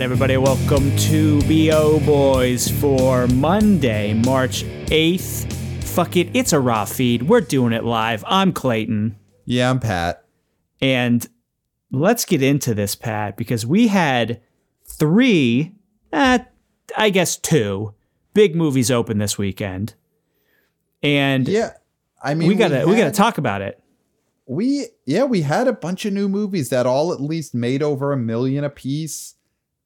right, everybody, welcome to BO Boys for Monday, March 8th. Fuck it, it's a raw feed. We're doing it live. I'm Clayton. Yeah, I'm Pat. And let's get into this, Pat, because we had three, uh, I guess two, big movies open this weekend. And Yeah, I mean, we gotta we, gotta talk about it. We yeah, we had a bunch of new movies that all at least made over a million apiece.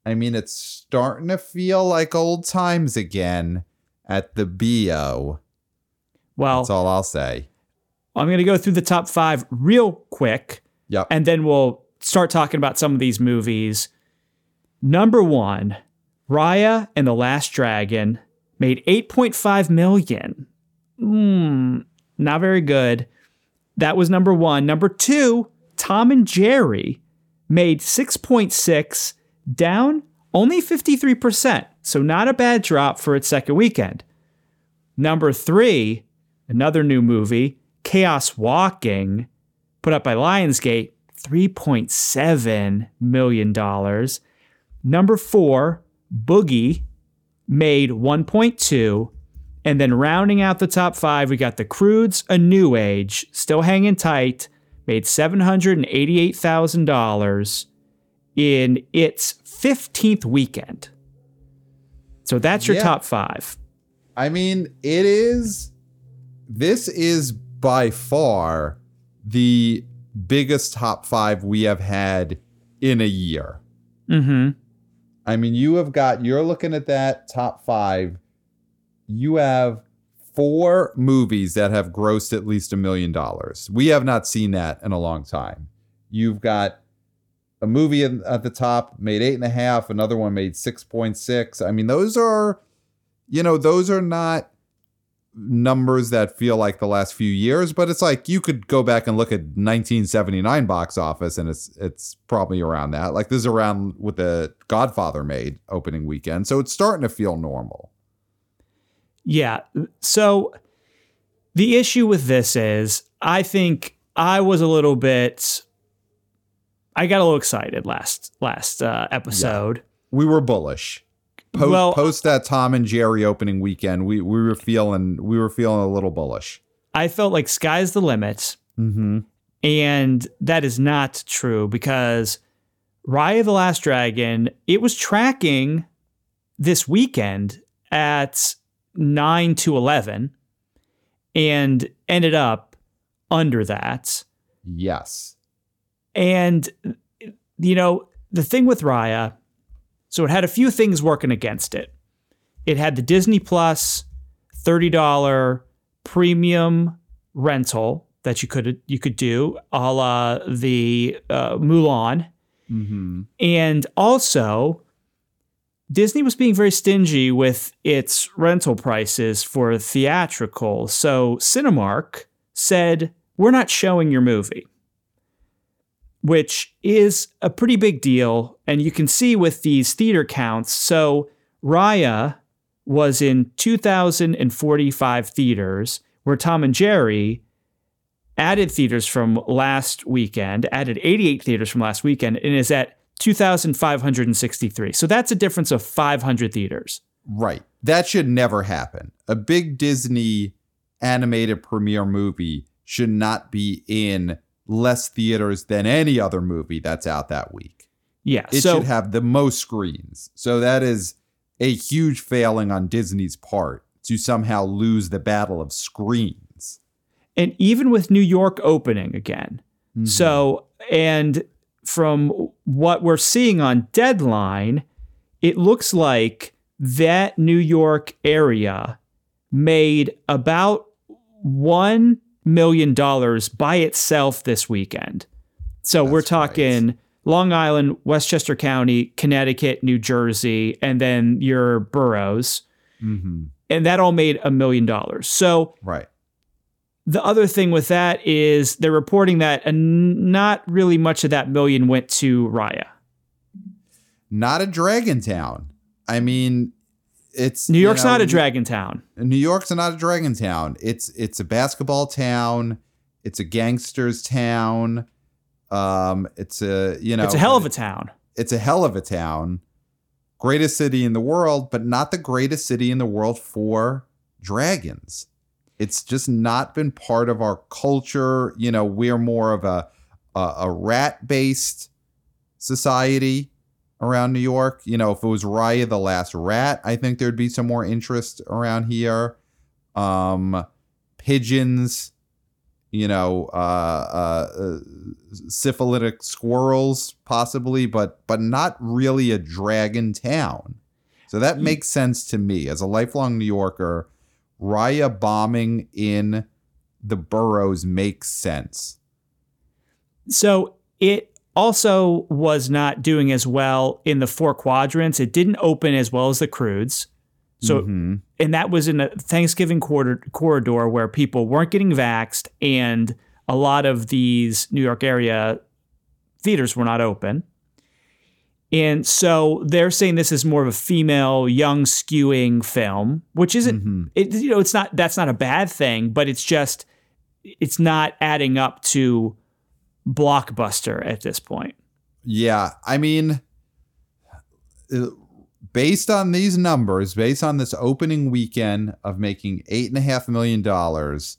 I mean, it's starting to feel like old times again at the BO. Well, That's all I'll say. I'm gonna go through the top five real quick. Yep. and then we'll start talking about some of these movies. Number one, Raya and the Last Dragon made 8.5 million. Hmm, not very good. That was number one. Number two, Tom and Jerry made 6.6, down only 53%. So not a bad drop for its second weekend. Number three, another new movie, Chaos Walking, put up by Lionsgate, $3.7 million. Number four, Boogie, made 1.2. And then rounding out the top five, we got The Croods, A New Age, still hanging tight, made $788,000 in its 15th weekend. So that's your Yeah. top five. I mean, it is. This is by far the biggest top five we have had in a year. Mm-hmm. I mean, you have got, you're looking at that top five. You have four movies that have grossed at least a million dollars. We have not seen that in a long time. You've got a movie at the top made eight and a half, another one made 6.6. I mean, those are, you know, those are not numbers that feel like the last few years, but it's like you could go back and look at 1979 box office and it's it's probably around that. Like this is around what the Godfather made opening weekend. So it's starting to feel normal. Yeah. So the issue with this is I think I was a little bit I got a little excited last last uh, episode. We were bullish. Post, Well- post that Tom and Jerry opening weekend, we we were feeling we were feeling a little bullish. I felt like sky's the limit Mm-hmm. and that is not true because Raya the Last Dragon it was tracking this weekend at 9 to 11 and ended up under that. Yes. And, you know, the thing with Raya, so it had a few things working against it. It had the Disney Plus $30 premium rental that you could you could do a la the uh, Mulan. Mm-hmm. And also, Disney was being very stingy with its rental prices for theatrical. So Cinemark said, We're not showing your movie, which is a pretty big deal. And you can see with these theater counts. So Raya was in 2,045 theaters, where Tom and Jerry added theaters from last weekend, added 88 theaters from last weekend, and is at 2,563. So that's a difference of 500 theaters. Right. That should never happen. A big Disney animated premiere movie should not be in less theaters than any other movie that's out that week. Yeah. It so should have the most screens. So that is a huge failing on Disney's part to somehow lose the battle of screens. and even with New York opening again. Mm-hmm. So, and from what we're seeing on Deadline, it looks like that New York area made about $1 million dollars by itself this weekend. So we're That's right. talking Long Island, Westchester County, Connecticut, New Jersey, and then your boroughs. Mm-hmm. And that all made a million dollars. So Right. the other thing with that is they're reporting that uh, not really much of that million went to Raya. Not a Dragon Town. I mean, it's New you York's know, not a dragon town. New York's not a dragon town. It's it's a basketball town. It's a gangsters town. Um, it's a you know It's a hell of a town. it's a hell of a town. greatest city in the world, but not the greatest city in the world for dragons. It's just not been part of our culture. You know, we're more of a a, a rat based society around New York. You know, if it was Raya the Last Rat, I think there'd be some more interest around here. Um, pigeons, you know, uh, uh, uh, syphilitic squirrels, possibly, but but not really a dragon town. So that makes sense to me as a lifelong New Yorker. Raya bombing in the boroughs makes sense. So it also was not doing as well in the four quadrants. It didn't open as well as the Croods. So, Mhm. and that was in a Thanksgiving quarter, corridor where people weren't getting vaxxed, and a lot of these New York area theaters were not open. And so they're saying this is more of a female, young, skewing film, which isn't, Mhm. it, you know, it's not, that's not a bad thing, but it's just, it's not adding up to blockbuster at this point. Yeah, I mean, uh, based on these numbers, based on this opening weekend of making eight and a half million dollars,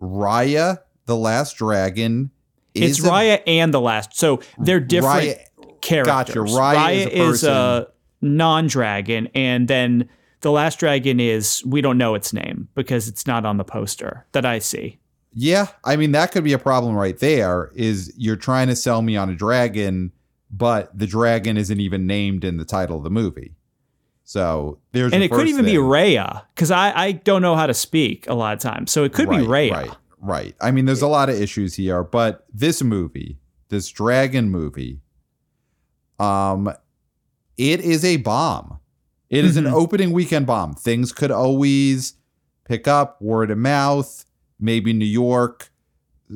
Raya the Last Dragon It's a- Raya and the last. So they're different Raya- characters. Gotcha. Raya is a a non-dragon, and then the last dragon is we don't know its name because it's not on the poster that I see. Yeah, I mean that could be a problem right there. Is you're trying to sell me on a dragon, but the dragon isn't even named in the title of the movie. So there's and it could even be. Raya because I, I don't know how to speak a lot of times. So it could be Right, Raya. Right, right. I mean, there's a lot of issues here, but this movie, this dragon movie, um, it is a bomb. It is an opening weekend bomb. Things could always pick up word of mouth. Maybe New York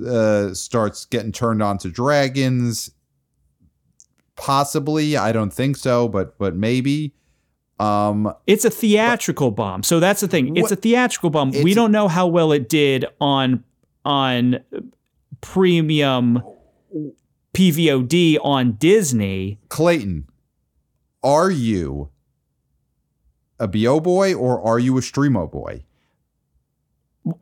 uh, starts getting turned on to dragons. Possibly, I don't think so, but but maybe. Um, It's a theatrical bomb. So that's the thing. It's What- a theatrical bomb. we don't know how well it did on on premium PVOD on Disney. Clayton, are you a BO boy or are you a Streamo boy?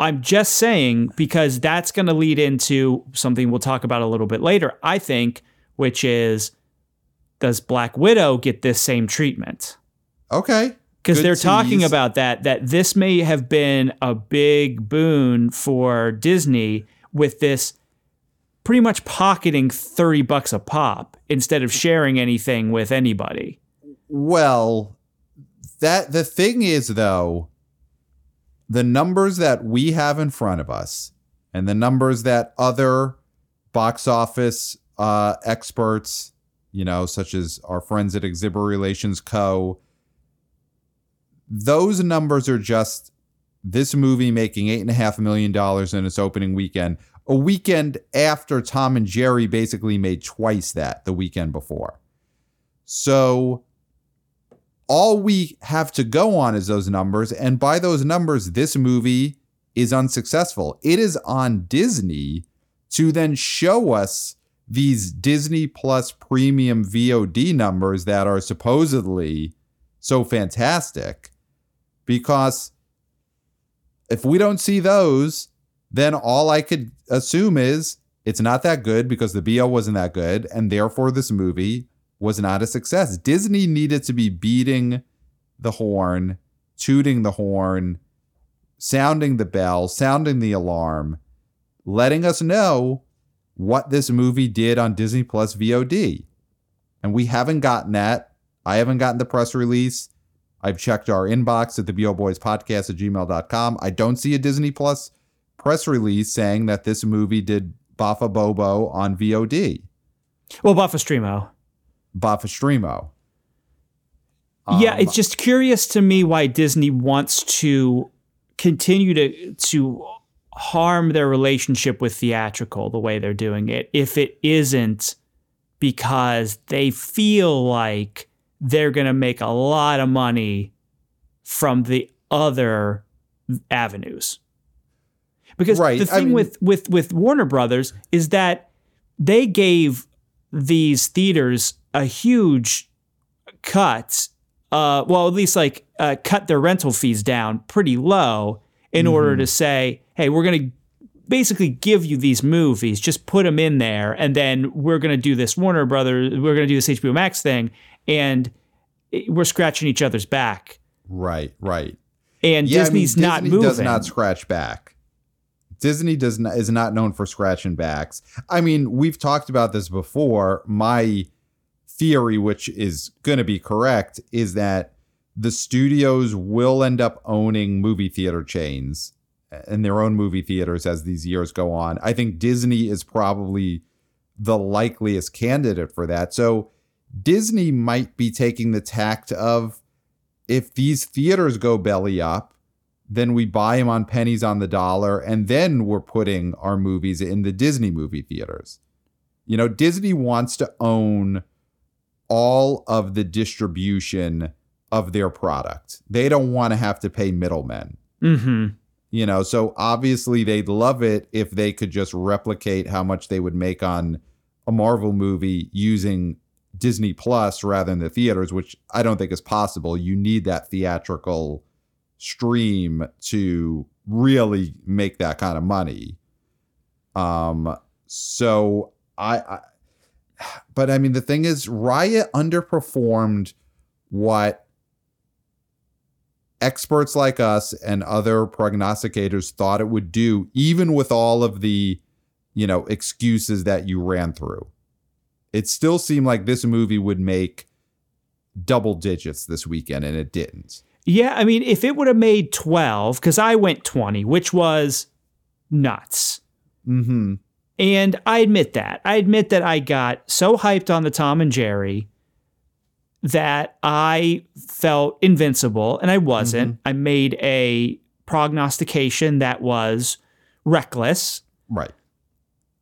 I'm just saying because that's going to lead into something we'll talk about a little bit later, I think, which is does Black Widow get this same treatment? Okay. Because they're talking about that, that this may have been a big boon for Disney with this pretty much pocketing 30 bucks a pop instead of sharing anything with anybody. Well, that the thing is though, the numbers that we have in front of us and the numbers that other box office uh, experts, you know, such as our friends at Exhibitor Relations Co., those numbers are just this movie making eight and a half million dollars in its opening weekend, a weekend after Tom and Jerry basically made twice that the weekend before. So all we have to go on is those numbers. And by those numbers, this movie is unsuccessful. It is on Disney to then show us these Disney Plus premium VOD numbers that are supposedly so fantastic. Because if we don't see those, then all I could assume is it's not that good because the BO wasn't that good. And therefore, this movie was not a success. Disney needed to be beating the horn, tooting the horn, sounding the bell, sounding the alarm, letting us know what this movie did on Disney Plus VOD. And we haven't gotten that. I haven't gotten the press release. I've checked our inbox at the BO Boys podcast at gmail.com. I don't see a Disney Plus press release saying that this movie did Bafa Bobo on VOD. Well, Buffastreamo. Bafastreamo. Yeah, Um, it's just curious to me why Disney wants to continue to to harm their relationship with theatrical the way they're doing it if it isn't because they feel like they're going to make a lot of money from the other avenues. Because Right, the I thing mean- with with with Warner Brothers is that they gave these theaters a huge cut, uh, well, at least like uh, cut their rental fees down pretty low in order to say, hey, we're going to basically give you these movies, just put them in there, and then we're going to do this Warner Brothers, we're going to do this HBO Max thing, and we're scratching each other's back. Right, right. And Yeah, I mean, Disney's not Disney moving. does not scratch back. Disney does not is not known for scratching backs. I mean, we've talked about this before. My theory, which is going to be correct, is that the studios will end up owning movie theater chains uh, and their own movie theaters as these years go on. I think Disney is probably the likeliest candidate for that. So Disney might be taking the tact of if these theaters go belly up, then we buy them on pennies on the dollar, and then we're putting our movies in the Disney movie theaters. You know, Disney wants to own all of the distribution of their product. They don't want to have to pay middlemen. hmm You know, so obviously they'd love it if they could just replicate how much they would make on a Marvel movie using Disney Plus rather than the theaters, which I don't think is possible. You need that theatrical stream to really make that kind of money. Um, so I, I but I mean the thing is Riot underperformed what experts like us and other prognosticators thought it would do even with all of the you know excuses that you ran through it still seemed like this movie would make double digits this weekend and it didn't Yeah, I mean, if it would have made 12, because I went 20, which was nuts. mm-hmm And I admit that. I admit that I got so hyped on the Tom and Jerry that I felt invincible, and I wasn't. I made a prognostication that was reckless, right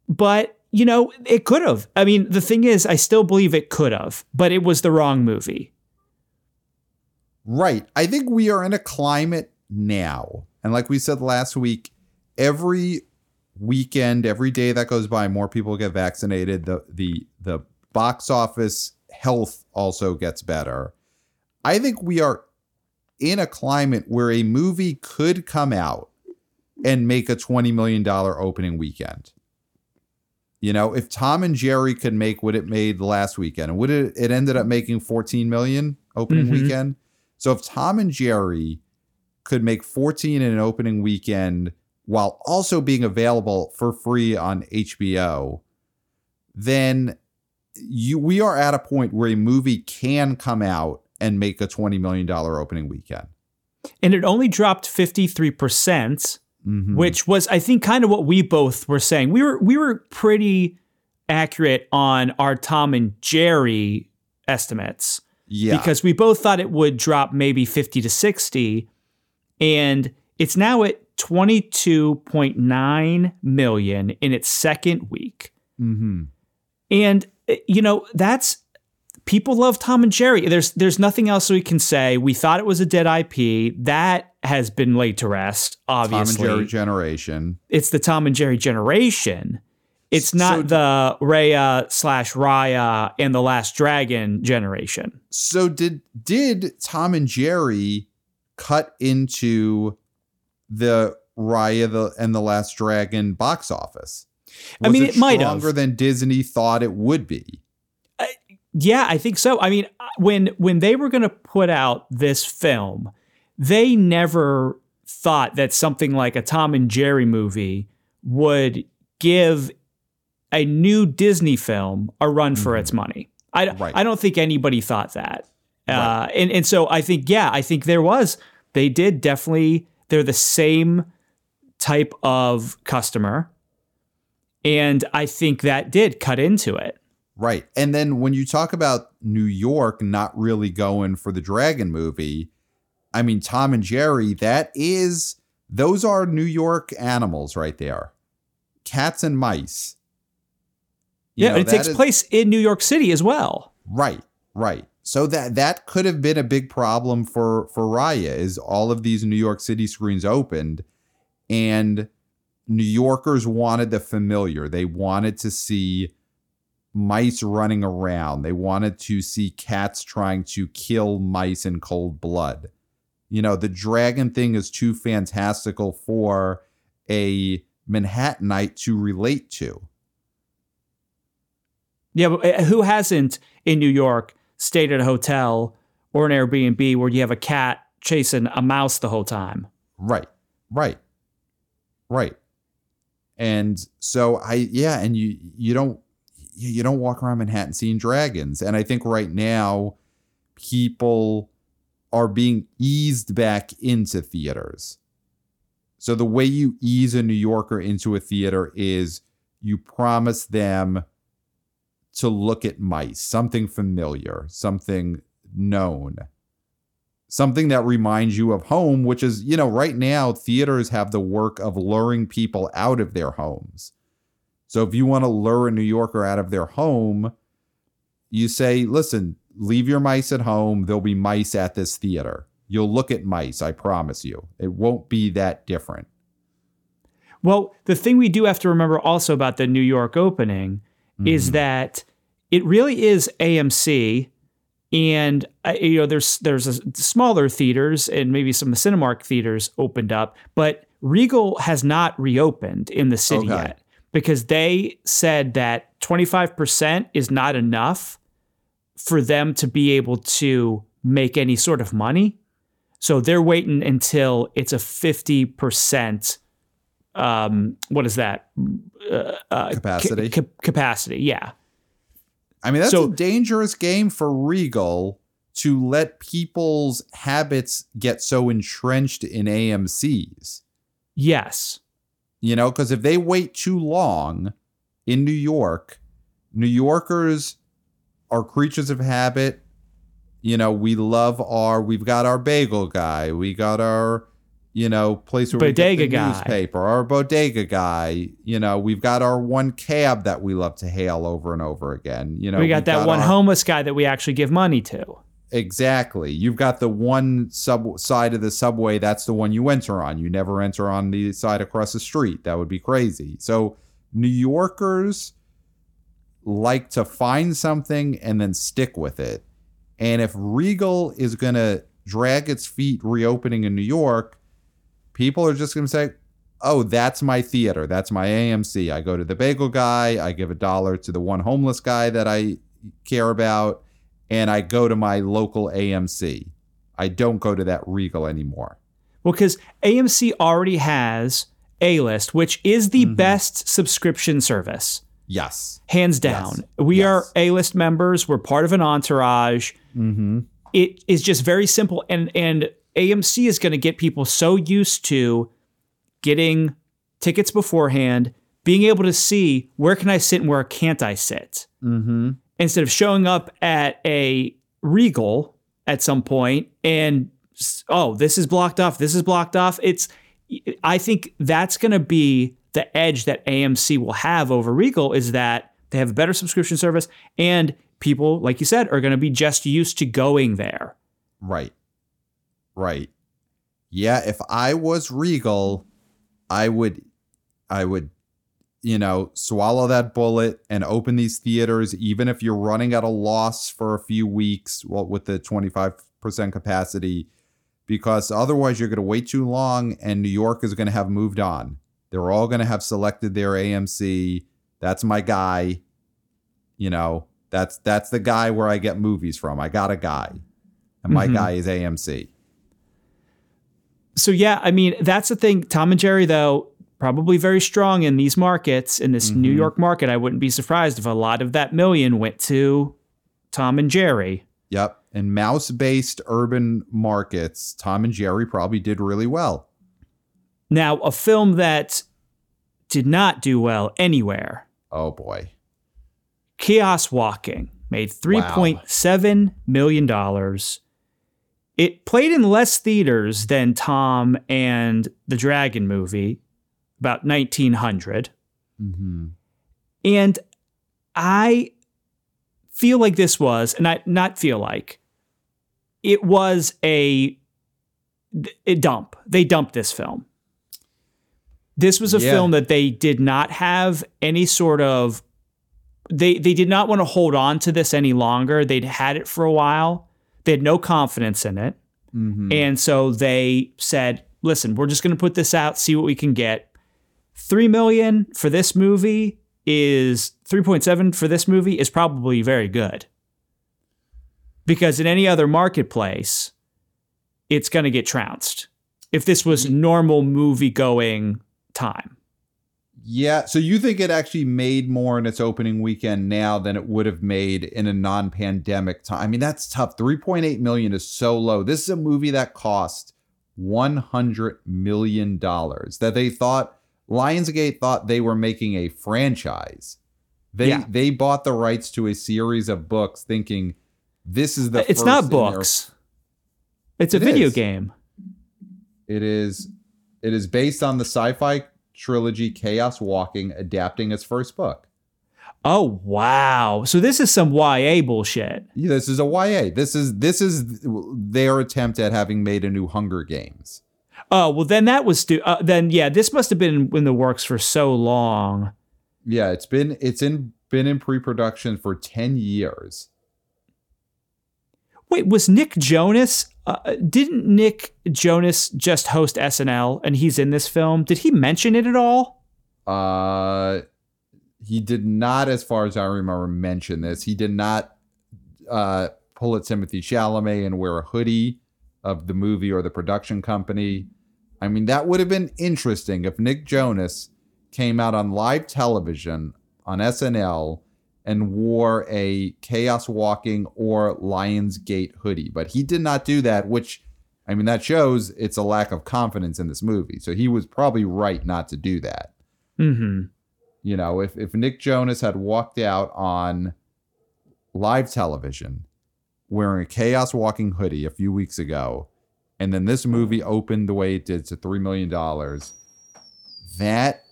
but you know, it could have. I mean, the thing is, I still believe it could have, but it was the wrong movie. Right. I think we are in a climate now. And like we said last week, every weekend, every day that goes by, more people get vaccinated. The the the box office health also gets better. I think we are in a climate where a movie could come out and make a $20 million opening weekend. You know, if Tom and Jerry could make what it made last weekend, and would it it ended up making 14 million opening Mhm. weekend. So if Tom and Jerry could make 14 in an opening weekend while also being available for free on HBO, then you we are at a point where a movie can come out and make a 20 million dollar opening weekend. And it only dropped 53%. Mhm. which was I think kind of what we both were saying. We were we were pretty accurate on our Tom and Jerry estimates yeah. because we both thought it would drop maybe 50 to 60 and it's now at 22.9 million in its second week. Mhm. And uh, you know, that's people love Tom and Jerry. There's there's nothing else we can say. We thought it was a dead IP. That has been laid to rest, obviously. Tom and Jerry generation. it's the Tom and Jerry generation. It's not So- the Raya slash Raya and the Last Dragon generation. So did did Tom and Jerry cut into the Raya the, and the Last Dragon box office? I mean, it might have. longer than Disney thought it would be. Uh, yeah, I think so. I mean, uh, when when they were going to put out this film, they never thought that something like a Tom and Jerry movie would give a new Disney film a run for its money. I, Right. I don't think anybody thought that. Uh, and, and so I think, yeah, I think there was, they did definitely, they're the same type of customer. And I think that did cut into it. Right. And then when you talk about New York not really going for the Dragon movie, I mean Tom and Jerry, that is those are New York animals right there. Cats and mice. You Yeah, know, it takes is- place in New York City as well. Right, right. So that that could have been a big problem for for Raya is all of these New York City screens opened and New Yorkers wanted the familiar. They wanted to see mice running around. They wanted to see cats trying to kill mice in cold blood. You know, the dragon thing is too fantastical for a Manhattanite to relate to. Yeah, but uh, who hasn't in New York stayed at a hotel or an Airbnb where you have a cat chasing a mouse the whole time? Right. Right. Right. And so I yeah, and you you don't you don't walk around Manhattan seeing dragons. And I think right now people are being eased back into theaters. So the way you ease a New Yorker into a theater is you promise them to look at mice, something familiar, something known, something that reminds you of home, which is, you know, right now theaters have the work of luring people out of their homes. So if you want to lure a New Yorker out of their home, you say, listen, leave your mice at home. There'll be mice at this theater. You'll look at mice, I promise you. It won't be that different. Well, the thing we do have to remember also about the New York opening mm-hmm. is that it really is AMC and uh, you know there's there's a smaller theaters and maybe some Cinemark theaters opened up, but Regal has not reopened in the city okay. yet because they said that 25% is not enough for them to be able to make any sort of money. So they're waiting until it's a 50% um, what is that? Uh, uh, capacity. Ca- capacity, yeah. I mean, that's so, a dangerous game for Regal to let people's habits get so entrenched in AMC's. Yes. You know, because if they wait too long in New York, New Yorkers are creatures of habit. You know, we love our, we've got our bagel guy, we got our, you know, place where bodega we get the guy. newspaper, our bodega guy. You know, we've got our one cab that we love to hail over and over again. You know, we got that got one our, homeless guy that we actually give money to. Exactly. You've got the one sub side of the subway. That's the one you enter on. You never enter on the side across the street. That would be crazy. So New Yorkers like to find something and then stick with it. And if Regal is going to drag its feet reopening in New York, people are just going to say, oh, that's my theater. That's my AMC. I go to the bagel guy. I give a dollar to the one homeless guy that I care about. And I go to my local AMC. I don't go to that Regal anymore. Well, because AMC already has A List, which is the mm-hmm. best subscription service. Yes. Hands down. Yes. We yes. are A list members. We're part of an entourage. Mm-hmm. It is just very simple. And, and AMC is going to get people so used to getting tickets beforehand, being able to see where can I sit and where can't I sit. Mm-hmm. Instead of showing up at a Regal at some point and oh, this is blocked off, this is blocked off. It's I think that's going to be the edge that AMC will have over Regal is that they have a better subscription service and people, like you said, are going to be just used to going there. Right. Right. Yeah, if I was Regal, I would I would you know, swallow that bullet and open these theaters even if you're running at a loss for a few weeks well, with the 25% capacity because otherwise you're going to wait too long and New York is going to have moved on. They're all going to have selected their AMC. That's my guy. You know, that's that's the guy where I get movies from. I got a guy. And my mm-hmm. guy is AMC so yeah, I mean that's the thing. Tom and Jerry though probably very strong in these markets in this mm-hmm. New York market. I wouldn't be surprised if a lot of that million went to Tom and Jerry. Yep, and mouse-based urban markets, Tom and Jerry probably did really well. Now, a film that did not do well anywhere. Oh boy. Chaos Walking made three point wow. seven million dollars it played in less theaters than Tom and the Dragon movie, about 1900. Mm-hmm. And I feel like this was, and I not feel like, it was a, a dump. They dumped this film. This was a yeah. film that they did not have any sort of they they did not want to hold on to this any longer. They'd had it for a while. They had no confidence in it. Mhm. And so they said, "Listen, we're just going to put this out, see what we can get. 3 million for this movie is 3.7 for this movie is probably very good. Because in any other marketplace, it's going to get trounced. If this was normal movie going time. Yeah. So you think it actually made more in its opening weekend now than it would have made in a non-pandemic time? I mean, that's tough. 3.8 million is so low. This is a movie that cost 100 million dollars that they thought Lionsgate thought they were making a franchise. They Yeah. they bought the rights to a series of books thinking this is the it's not in their- books. It's a It video is. game. It is it is based on the sci-fi trilogy Chaos Walking adapting its first book. Oh wow! So this is some YA bullshit. Yeah, this is a YA. This is this is their attempt at having made a new Hunger Games. Oh well, then that was stu- uh, then yeah. This must have been in the works for so long. Yeah, it's been it's in been in pre-production for 10 years. Wait, was Nick Jonas? Uh, didn't Nick Jonas just host SNL and he's in this film? Did he mention it at all? Uh he did not as far as I remember mention this. He did not uh pull at Timothée Chalamet and wear a hoodie of the movie or the production company. I mean, that would have been interesting if Nick Jonas came out on live television on SNL and wore a Chaos Walking or Lionsgate hoodie. But he did not do that, which, I mean, that shows it's a lack of confidence in this movie. So he was probably right not to do that. Mm-hmm. You know, if, if Nick Jonas had walked out on live television wearing a Chaos Walking hoodie a few weeks ago, and then this movie opened the way it did to $3 million, that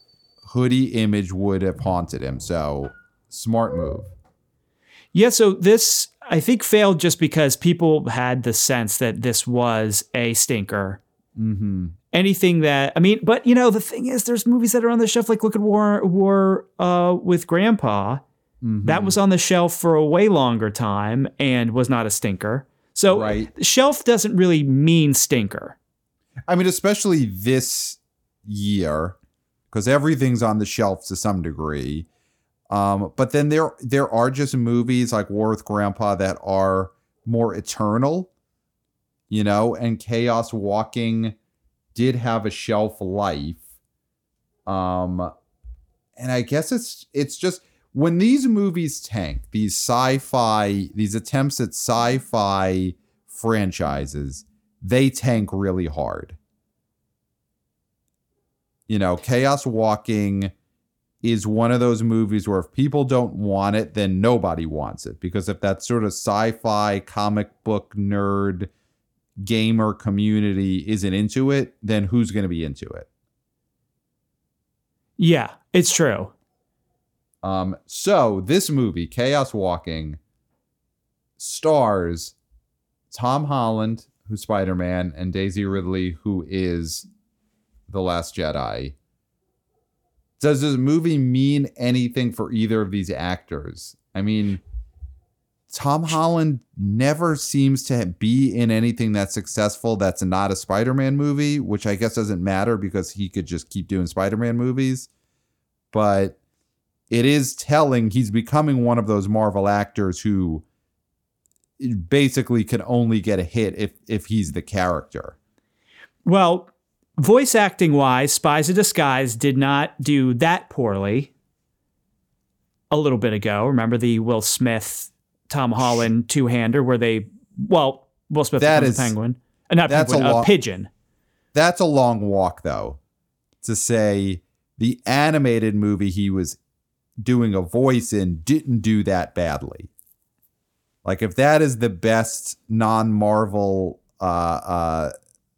hoodie image would have haunted him. So, smart move. Yeah. So this I think failed just because people had the sense that this was a stinker. Mm-hmm. Anything that I mean, but you know, the thing is, there's movies that are on the shelf. Like look at War War uh, with Grandpa. Mm-hmm. That was on the shelf for a way longer time and was not a stinker. So Right. shelf doesn't really mean stinker. I mean, especially this year, because everything's on the shelf to some degree. Um, but then there there are just movies like War with Grandpa that are more eternal, you know, and Chaos Walking did have a shelf life. Um, and I guess it's it's just when these movies tank, these sci-fi, these attempts at sci-fi franchises, they tank really hard. You know, Chaos Walking is one of those movies where if people don't want it, then nobody wants it. Because if that sort of sci fi comic book nerd gamer community isn't into it, then who's going to be into it? Yeah, it's true. Um, so this movie, Chaos Walking, stars Tom Holland, who's Spider Man, and Daisy Ridley, who is The Last Jedi. Does this movie mean anything for either of these actors? I mean, Tom Holland never seems to be in anything that's successful that's not a Spider Man movie, which I guess doesn't matter because he could just keep doing Spider Man movies. But it is telling he's becoming one of those Marvel actors who basically can only get a hit if if he's the character. Well, voice acting wise, Spies of Disguise did not do that poorly. A little bit ago, remember the Will Smith, Tom Holland two hander where they, well, Will Smith That is- a penguin, uh, not that's penguin, a a lo- pigeon. That's a long walk though to say the animated movie he was doing a voice in didn't do that badly. Like if that is the best non-Marvel uh uh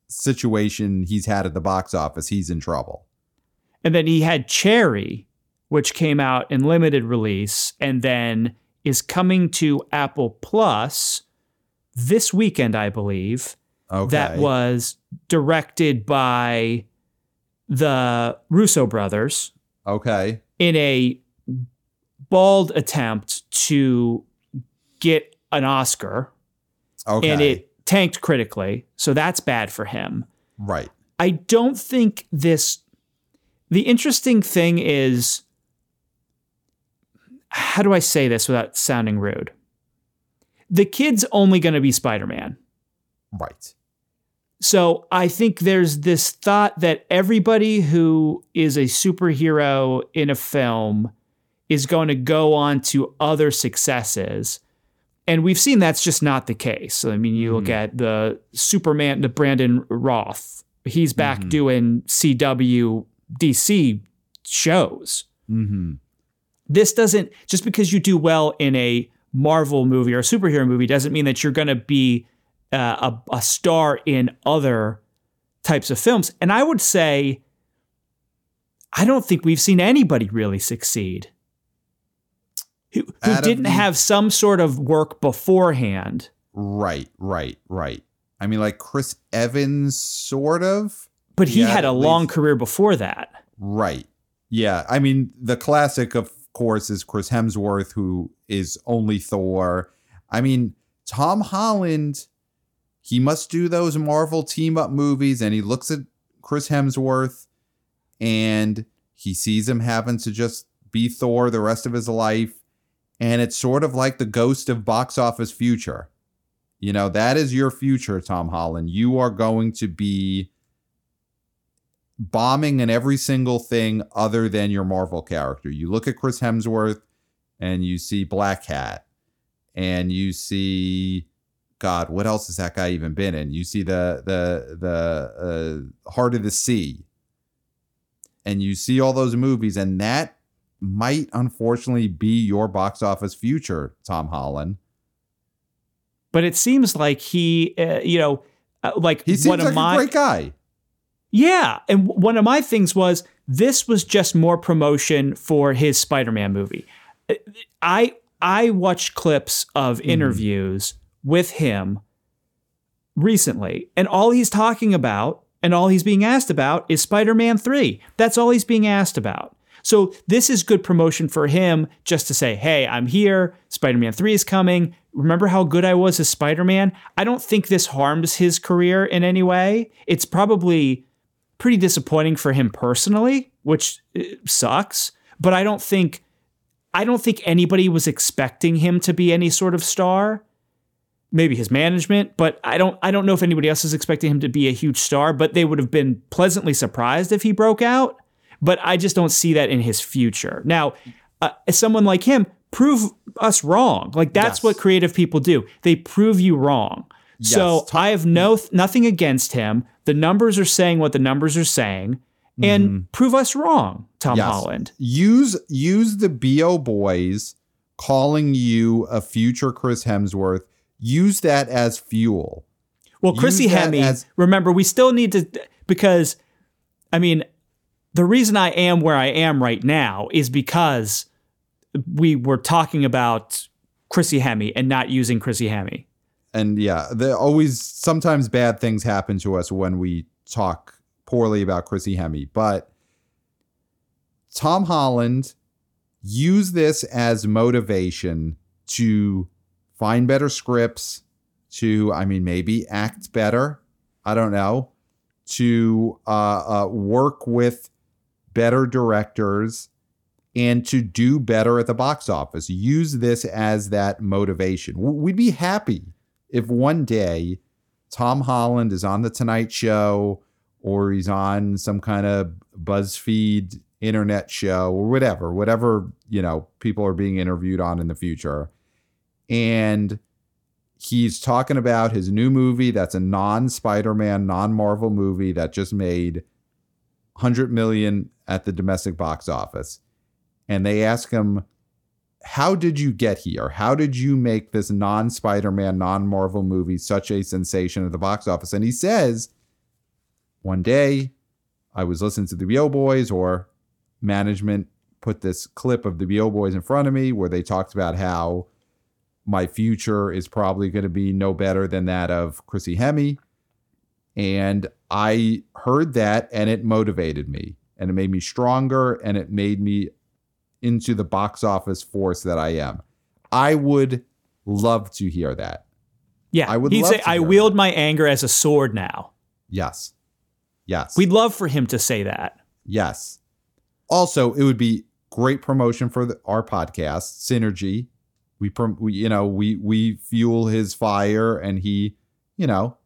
situation he's had at the box office, he's in trouble. And then he had Cherry, which came out in limited release and then is coming to Apple Plus this weekend, I believe. Okay. That was directed by the Russo brothers okay. in a bald attempt to get an Oscar, Okay. and it tanked critically. So that's bad for him. right. I don't think this. The interesting thing is, how do I say this without sounding rude? The kid's only going to be Spider Man. Right. So I think there's this thought that everybody who is a superhero in a film is going to go on to other successes. And we've seen that's just not the case. I mean, you look at the Superman, the Brandon Routh, he's back Mhm. doing CW DC shows. Mm-hmm. This doesn't, just because you do well in a Marvel movie or a superhero movie, doesn't mean that you're going to be uh, a, a star in other types of films. And I would say, I don't think we've seen anybody really succeed who, who Out didn't have some sort of work beforehand. Right. Right. Right. I mean, like Chris Evans, sort of. But he Yeah, had a long least- career before that. Right. Yeah. I mean, the classic, of course, is Chris Hemsworth, who is only Thor. I mean, Tom Holland, he must do those Marvel team up movies, and he looks at Chris Hemsworth and he sees him having to just be Thor the rest of his life. And it's sort of like the ghost of box office future. You know, that is your future, Tom Holland. You are going to be bombing in every single thing other than your Marvel character. You look at Chris Hemsworth and you see Blackhat and you see God, what else has that guy even been in? You see the the the uh, Heart of the Sea, and you see all those movies, and that might unfortunately be your box office future, Tom Holland. But it seems like he, uh, you know, uh, like He one seems of like my a great guy. Yeah, and one of my things was this was just more promotion for his Spider-Man movie. I I watched clips of interviews with him recently, and all he's talking about and all he's being asked about is Spider-Man 3. That's all he's being asked about. So this is good promotion for him just to say, "Hey, I'm here. Spider-Man 3 is coming. Remember how good I was as Spider-Man?" I don't think this harms his career in any way. It's probably pretty disappointing for him personally, which uh, sucks. But I don't think I don't think anybody was expecting him to be any sort of star. Maybe his management, but I don't I don't know if anybody else is expecting him to be a huge star, but they would have been pleasantly surprised if he broke out. But I just don't see that in his future. Now, uh, someone like him, prove us wrong. Like that's Yes. what creative people do. They prove you wrong. So Yes. I have no nothing against him. The numbers are saying what the numbers are saying, and prove us wrong, Tom Yes. Holland. use use the bo boys calling you a future chris hemsworth use that as fuel Well, Chrissy Hemme, as- remember, we still need to because, I mean, the reason I am where I am right now is because we were talking about Chrissy Hemme and not using Chrissy Hemme. and yeah there always sometimes bad things happen to us when we talk poorly about chrissy hemme but tom holland used this as motivation to find better scripts to i mean maybe act better i don't know to uh, uh, work with better directors and to do better at the box office. Use this as that motivation. We'd be happy if one day Tom Holland is on the Tonight Show or he's on some kind of BuzzFeed internet show or whatever, whatever, you know, people are being interviewed on in the future. And he's talking about his new movie that's a non-Spider-Man, non-Marvel movie that just made 100 million at the domestic box office. And they ask him, How did you get here? How did you make this non Spider Man, non Marvel movie such a sensation at the box office? And he says, One day I was listening to the BO Boys, or management put this clip of the BO Boys in front of me where they talked about how my future is probably going to be no better than that of Chrissy Hemme. And I heard that and it motivated me and it made me stronger and it made me into the box office force that I am. I would love to hear that. Yeah, I would He'd say, "I wield my anger as a sword now." Yes. Yes. We'd love for him to say that. Yes. Also, it would be great promotion for the, our podcast, Synergy. We, prom- we, you know, we we fuel his fire, and he, you know,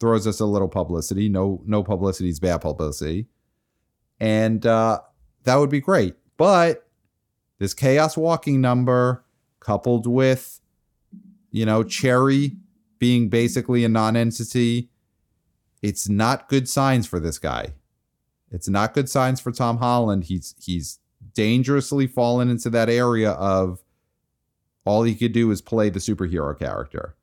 throws us a little publicity. No, no publicity is bad publicity, and uh, that would be great. But this chaos walking number, coupled with, you know, Cherry being basically a non-entity, it's not good signs for this guy. It's not good signs for Tom Holland. He's he's dangerously fallen into that area of all he could do is play the superhero character.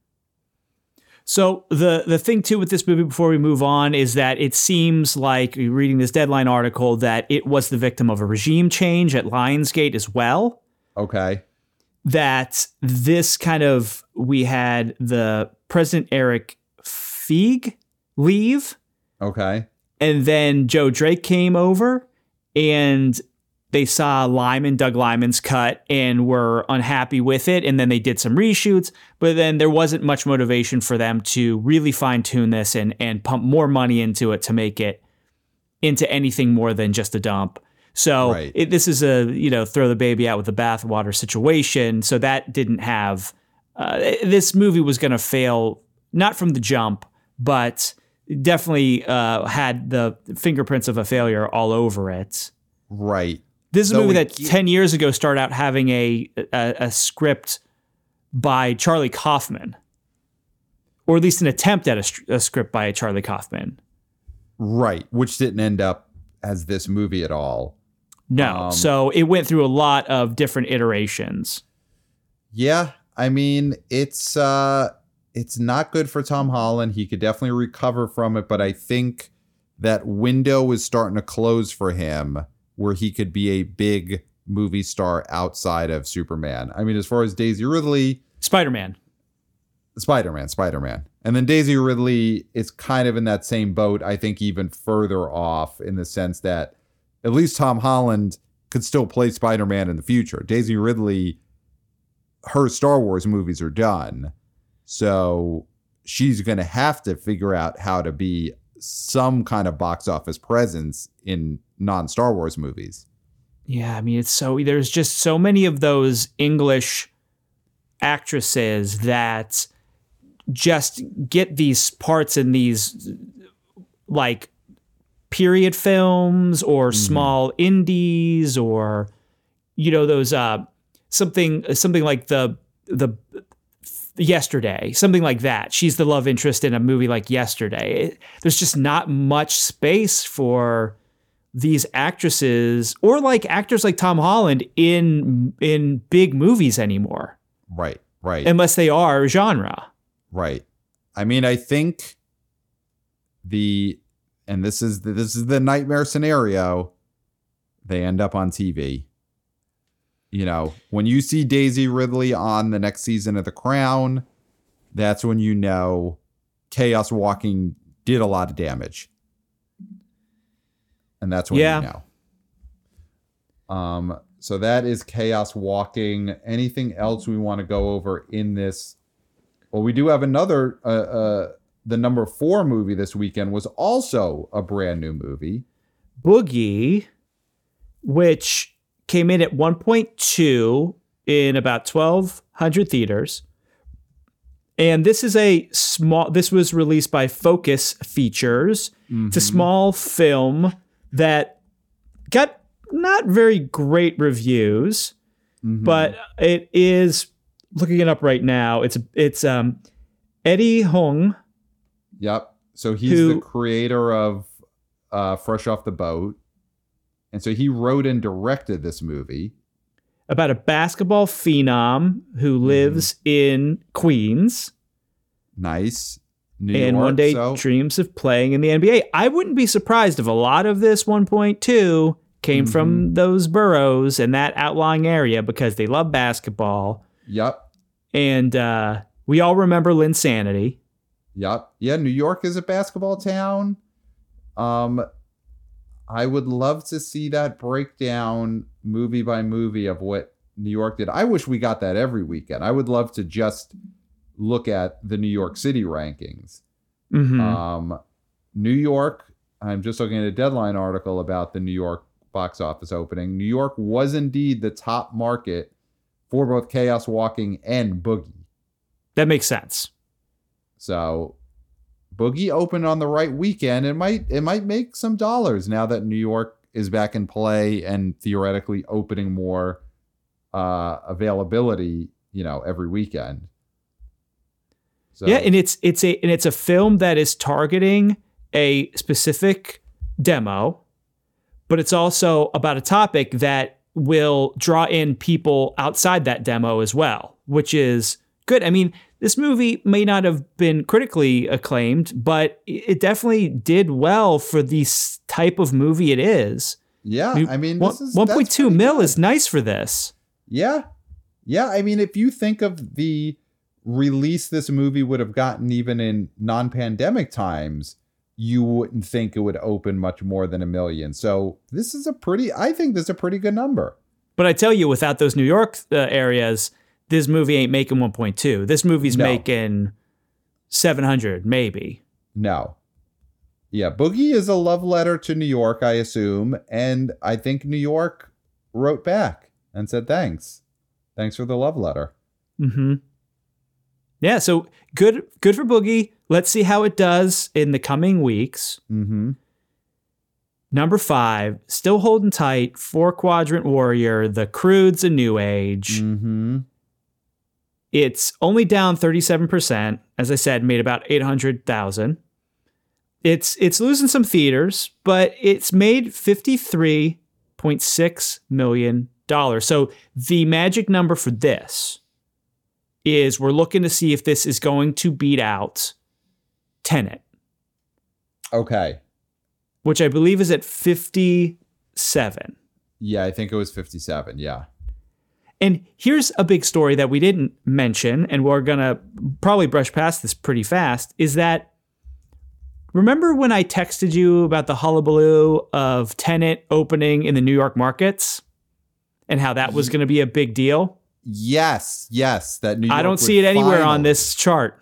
So the the thing too with this movie before we move on is that it seems like reading this deadline article that it was the victim of a regime change at Lionsgate as well. Okay. That this kind of we had the President Erik Feig leave Okay. and then Joe Drake came over and they saw Liman, Doug Liman's cut, and were unhappy with it. And then they did some reshoots, but then there wasn't much motivation for them to really fine tune this and, and pump more money into it to make it into anything more than just a dump. So Right. it, this is a you know throw the baby out with the bathwater situation. So that didn't have uh, this movie was going to fail not from the jump, but definitely uh, had the fingerprints of a failure all over it. Right. This is a movie that get- 10 years ago started out having a, a, a script by Charlie Kaufman, or at least an attempt at a, a script by Charlie Kaufman. Right. Which didn't end up as this movie at all. No. Um, so it went through a lot of different iterations. Yeah. I mean, it's uh it's not good for Tom Holland. He could definitely recover from it, but I think that window is starting to close for him where he could be a big movie star outside of Superman. I mean, as far as Daisy Ridley, Spider Man. Spider Man, Spider Man. And then Daisy Ridley is kind of in that same boat, I think, even further off in the sense that at least Tom Holland could still play Spider Man in the future. Daisy Ridley, her Star Wars movies are done. So she's going to have to figure out how to be some kind of box office presence in non Star Wars movies. Yeah, I mean, it's so there's just so many of those English actresses that just get these parts in these like period films or small indies or you know those uh something something like the the yesterday something like that she's the love interest in a movie like yesterday It- there's just not much space for these actresses or like actors like Tom Holland in in big movies anymore Right, right. unless they are genre. Right. I mean, I think the and this is the, this is the nightmare scenario. They end up on TV. You know, when you see Daisy Ridley on the next season of The Crown, that's when you know Chaos Walking did a lot of damage. And that's when Yeah. you know. Um so that is Chaos Walking. Anything else we want to go over in this well, we do have another. Uh, uh, the number four movie this weekend was also a brand new movie. Boogie, which came in at 1.2 in about 1,200 theaters. And this is a small, this was released by Focus Features. It's a small film that got not very great reviews, but it is looking it up right now. It's it's um Eddie Huang. Yep. So he's Who- the creator of uh, Fresh Off the Boat, and so he wrote and directed this movie. about a basketball phenom who lives in Queens Nice. New and York, one day so dreams of playing in the NBA. I wouldn't be surprised if a lot of this 1.2 came from those boroughs and that outlying area because they love basketball. yep, And uh, we all remember Linsanity. yep, yeah. New York is a basketball town. Um, I would love to see that breakdown movie by movie of what New York did. I wish we got that every weekend. I would love to just look at the New York City rankings. Mhm. Um, New York, I'm just looking at a deadline article about the New York box office opening. New York was indeed the top market for both Chaos Walking and Boogie. that makes sense. So Boogie opened on the right weekend. It might it might make some dollars now that New York is back in play and theoretically opening more uh availability, you know, every weekend. So Yeah, and it's it's a and it's a film that is targeting a specific demo, but it's also about a topic that will draw in people outside that demo as well, which is good. I mean, this movie may not have been critically acclaimed, but it definitely did well for the type of movie it is. yeah, I mean one this one that's point two mil good. is nice for this. Yeah. Yeah. I mean, if you think of the release this movie would have gotten even in non pandemic times, you wouldn't think it would open much more than a million. So this is a pretty, I think this is a pretty good number. But I tell you, without those New York uh, areas, this movie ain't making 1.2. This movie's No. making 700, maybe. No. Yeah. Boogie is a love letter to New York, I assume. And I think New York wrote back and said, thanks. Thanks for the love letter. Mm-hmm. Yeah, so good, good for Boogie. Let's see how it does in the coming weeks. Mm hmm. Number five, still holding tight. Four Quadrant Warrior, The Croods a New Age. Mm hmm. It's only down 37%. As I said, made about 800,000. It's it's losing some theaters, but it's made 53.6 million dollars. So the magic number for this is we're looking to see if this is going to beat out Tenet, Okay. which I believe is at 57. Yeah. I think it was 57. Yeah. And here's a big story that we didn't mention, and we're gonna probably brush past this pretty fast. Is that remember when I texted you about the hullabaloo of Tenet opening in the New York markets, and how that was going to be a big deal? Yes, yes. That New York I don't see it anywhere on this chart.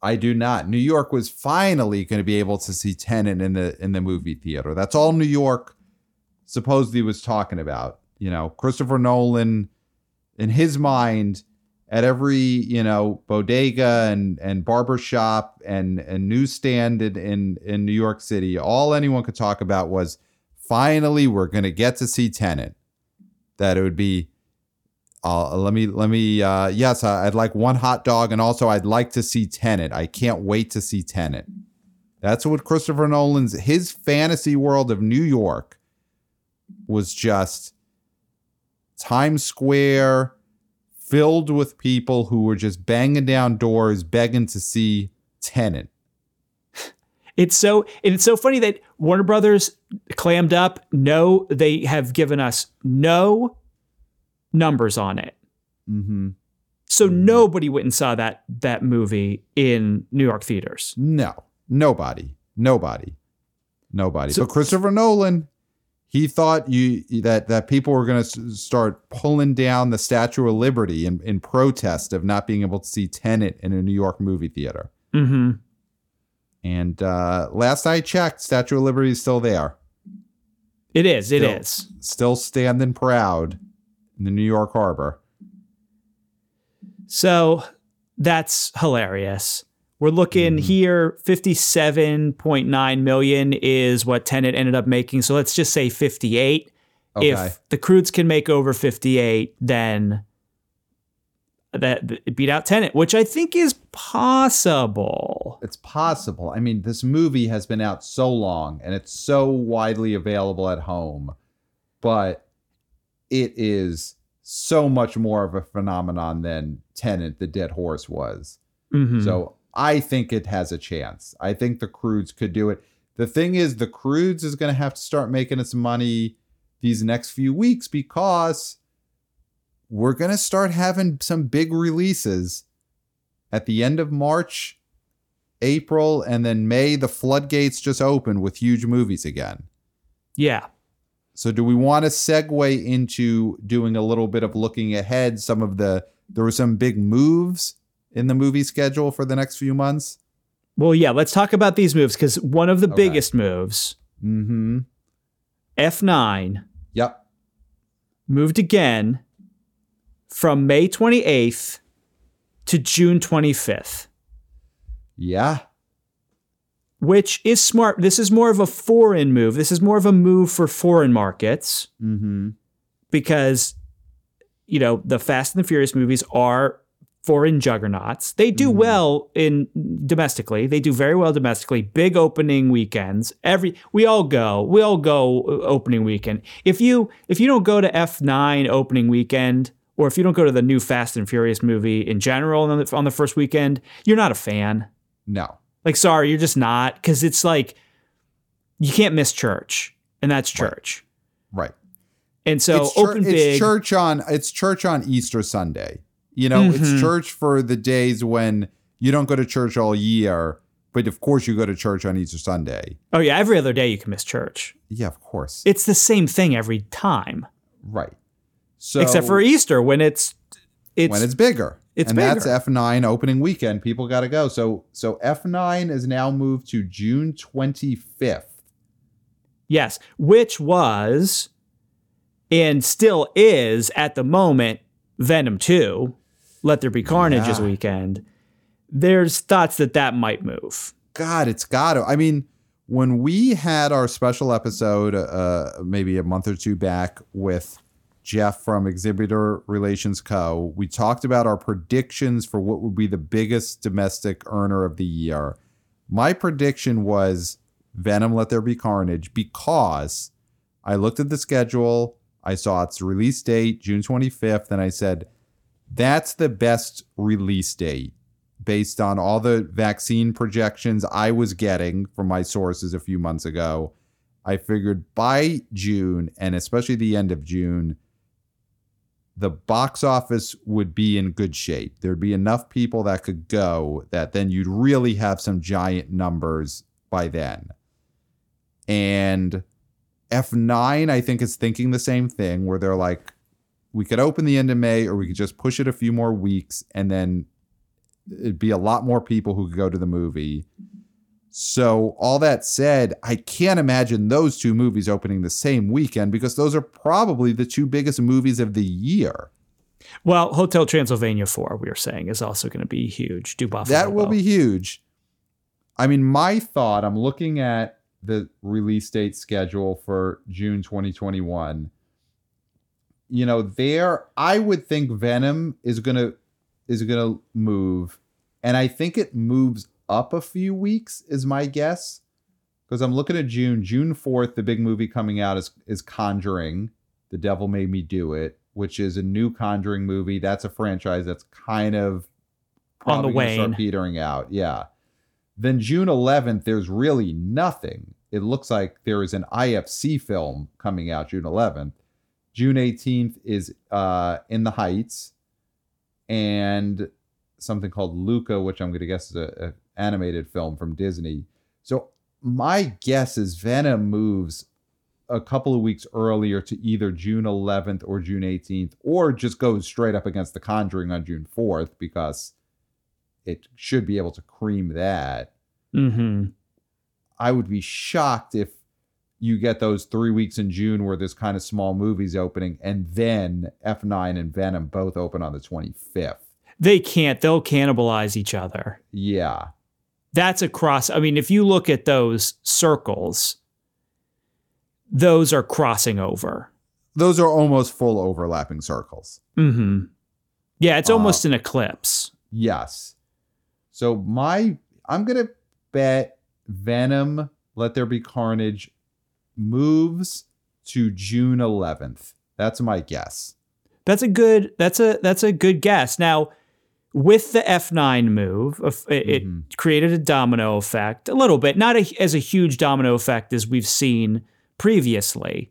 I do not. New York was finally going to be able to see Tenet in the in the movie theater. That's all New York supposedly was talking about. You know, Christopher Nolan, in his mind, at every you know bodega and and barber shop and and newsstand in in, in New York City, all anyone could talk about was finally we're going to get to see Tenet. That it would be uh, let me let me uh yes i'd like one hot dog and also i'd like to see tenet i can't wait to see tenet that's what christopher nolan's his fantasy world of new york was just times square filled with people who were just banging down doors begging to see tenet It's so and it's so funny that Warner Brothers clammed up. No, they have given us no numbers on it. mm-hmm. So nobody went and saw that that movie in New York theaters. No, nobody, nobody, nobody. So- but Christopher Nolan, he thought you that that people were going to start pulling down the Statue of Liberty in, in protest of not being able to see Tenet in a New York movie theater. Mm-hmm. And uh, last I checked, Statue of Liberty is still there, It is. It is. Still. still standing proud in the New York Harbor. So that's hilarious. We're looking Mhm. here 57.9 million is what Tenet ended up making. So let's just say 58. Okay, If the Croods can make over 58, then that it beat out Tenet, which I think is possible. it's possible. I mean, this movie has been out so long and it's so widely available at home, but it is so much more of a phenomenon than Tenet, the Dead Horse was. Mhm. So I think it has a chance. I think the Croods could do it. The thing is, the Croods is going to have to start making its money these next few weeks because we're going to start having some big releases at the end of March, April, and then May. The floodgates just open with huge movies again. Yeah. So do we want to segue into doing a little bit of looking ahead? Some of the there were some big moves in the movie schedule for the next few months. Well, yeah, let's talk about these moves because one of the biggest moves, Mm-hmm. F9, Yep. moved again from May 28th to June 25th, Yeah. which is smart. This is more of a foreign move. This is more of a move for foreign markets Mm-hmm. because, you know, the Fast and the Furious movies are foreign juggernauts. They do Mhm. well in domestically. They do very well domestically. Big opening weekends. Every we all go. We all go uh, opening weekend. If you if you don't go to F9 opening weekend or if you don't go to the new Fast and Furious movie in general on the, on the first weekend, you're not a fan. No. Like sorry, you're just not cuz it's like you can't miss church. And that's church. Right. And so it's, chur- open it's big church on it's church on Easter Sunday. You know, it's Mhm. church for the days when you don't go to church all year, but of course you go to church on Easter Sunday. Oh yeah, every other day you can miss church. Yeah, of course. It's the same thing every time, right. So except for Easter when it's it's, when it's bigger. it's and that's. F9 opening weekend. People got to go. So so F9 is now moved to June 25th. yes, which was and still is at the moment Venom Two, Let There Be Carnage's Yeah. weekend. There's thoughts that that might move. God, it's got to. I mean, when we had our special episode, uh, maybe a month or two back with Jeff from Exhibitor Relations Co., we talked about our predictions for what would be the biggest domestic earner of the year. My prediction was Venom Let There Be Carnage because I looked at the schedule, I saw its release date, June 25th, and I said, that's the best release date based on all the vaccine projections I was getting from my sources a few months ago. I figured by June, and especially the end of June, the box office would be in good shape. There'd be enough people that could go that then you'd really have some giant numbers by then. And F9, I think, is thinking the same thing where they're like, we could open the end of May or we could just push it a few more weeks and then it'd be a lot more people who could go to the movie. So, all that said, I can't imagine those two movies opening the same weekend because those are probably the two biggest movies of the year. Well, Hotel Transylvania 4, we were saying, is also going to be huge. Do That will be huge. I mean, my thought, I'm looking at the release date schedule for June 2021. You know, there I would think Venom is going to is to move and I think it moves up a few weeks is my guess. Because I'm looking at June, June 4th, the big movie coming out is is Conjuring. The Devil Made Me Do It, which is a new Conjuring movie. That's a franchise that's kind of On the gonna start petering out. Yeah. Then June 11th, there's really nothing. It looks like there is an IFC film coming out June 11th. June 18th is uh, In the Heights and something called Luca, which I'm going to guess is a, a animated film from Disney. So my guess is Venom moves a couple of weeks earlier to either June 11th or June 18th, or just goes straight up against The Conjuring on June 4th because it should be able to cream that. hmm I would be shocked if you get those three weeks in June where there's kind of small movies opening, and then F9 and Venom both open on the 25th. They can't. They'll cannibalize each other. Yeah. That's a cross. I mean, if you look at those circles, those are crossing over. Those are almost full overlapping circles. hmm Yeah, it's Uh, almost an eclipse. Yes. So my I'm gonna bet Venom Let There Be Carnage moves to June 11th. That's my guess. That's a good. That's a that's a good guess. Now, with the F nine move, of- it, it Mhm. created a domino effect a little bit, not a, as a huge domino effect as we've seen previously.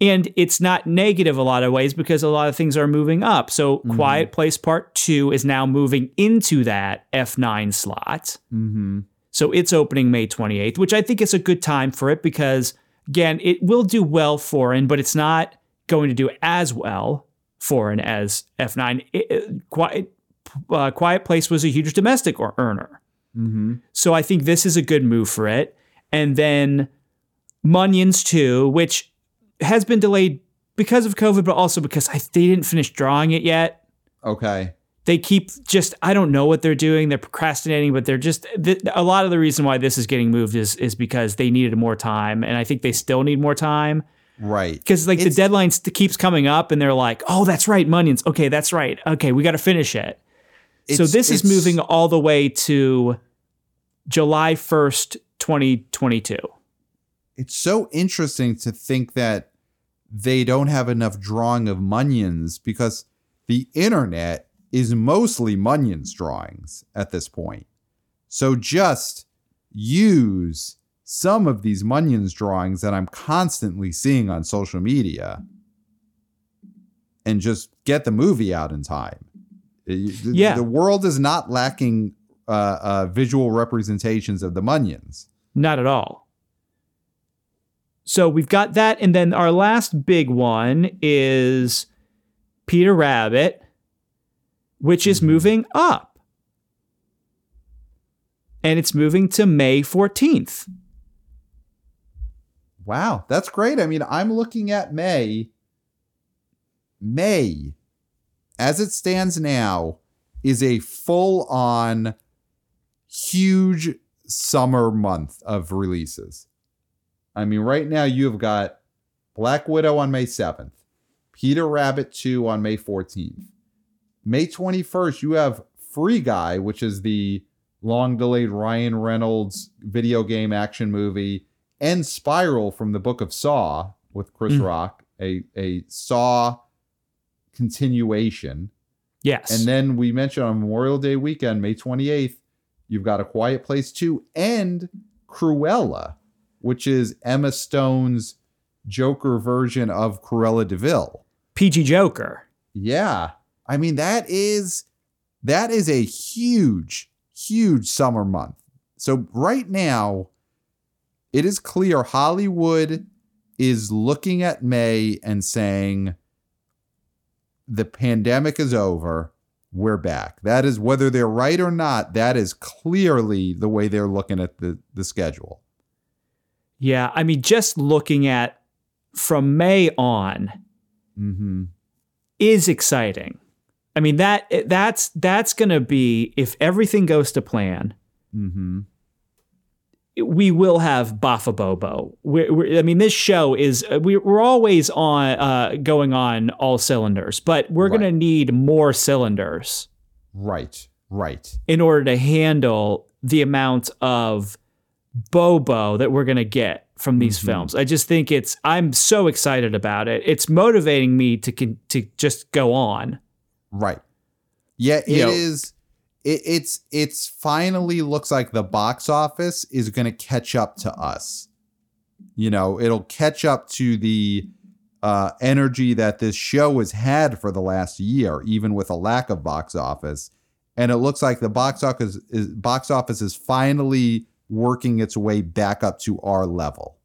And it's not negative a lot of ways because a lot of things are moving up. So, Mhm. Quiet Place Part Two is now moving into that F nine slot. Mm-hmm. So it's opening May 28th, which I think is a good time for it because Again, it will do well foreign, but it's not going to do as well foreign as F9. It, it, Quiet, uh, Quiet Place was a huge domestic or- earner. Mm-hmm. So I think this is a good move for it. And then Minions 2, which has been delayed because of COVID, but also because I, they didn't finish drawing it yet. Okay. They keep just, I don't know what they're doing. They're procrastinating, but they're just, th- a lot of the reason why this is getting moved is, is because they needed more time. And I think they still need more time Right. because like It's- the deadline st- keeps coming up and they're like, oh, that's right, Minions. Okay, that's right. Okay, we got to finish it. so this is moving all the way to July 1st, 2022. It's so interesting to think that they don't have enough drawing of Minions because the internet is mostly Minions drawings at this point. So just use some of these Minions drawings that I'm constantly seeing on social media and just get the movie out in time. Yeah. The world is not lacking uh, uh, visual representations of the Minions. Not at all. So we've got that. And then our last big one is Peter Rabbit, which is Mhm. moving up. And it's moving to May 14th. Wow, that's great. I mean, I'm looking at May. May, as it stands now, is a full on huge summer month of releases. I mean, right now you've got Black Widow on May 7th, Peter Rabbit 2 on May 14th. May 21st, you have Free Guy, which is the long delayed Ryan Reynolds video game action movie and Spiral from the Book of Saw with Chris Mm. Rock, a a Saw continuation. Yes. And then we mentioned on Memorial Day weekend, May 28th, you've got A Quiet Place 2 and Cruella, which is Emma Stone's Joker version of Cruella de Vil. PG Joker. Yeah. I mean that is that is a huge huge summer month. So right now it is clear Hollywood is looking at May and saying the pandemic is over. We're back. That is whether they're right or not, that is clearly the way they're looking at the the schedule. Yeah. I mean, just looking at from May on Mhm. is exciting. I mean, that that's that's going to be if everything goes to plan. Mhm. we will have Bafa Bobo. We're, we're, I mean, this show is we, we're always on uh, going on all cylinders, but we're going to need more cylinders Right. Right. in order to handle the amount of Bobo that we're going to get from these Mhm. films. I just think it's I'm so excited about it. It's motivating me to to just go on. Right. Yeah, it You is. know- It, it's it's finally looks like the box office is going to catch up to us. You know, it'll catch up to the uh, energy that this show has had for the last year, even with a lack of box office. And it looks like the box office is box office is finally working its way back up to our level.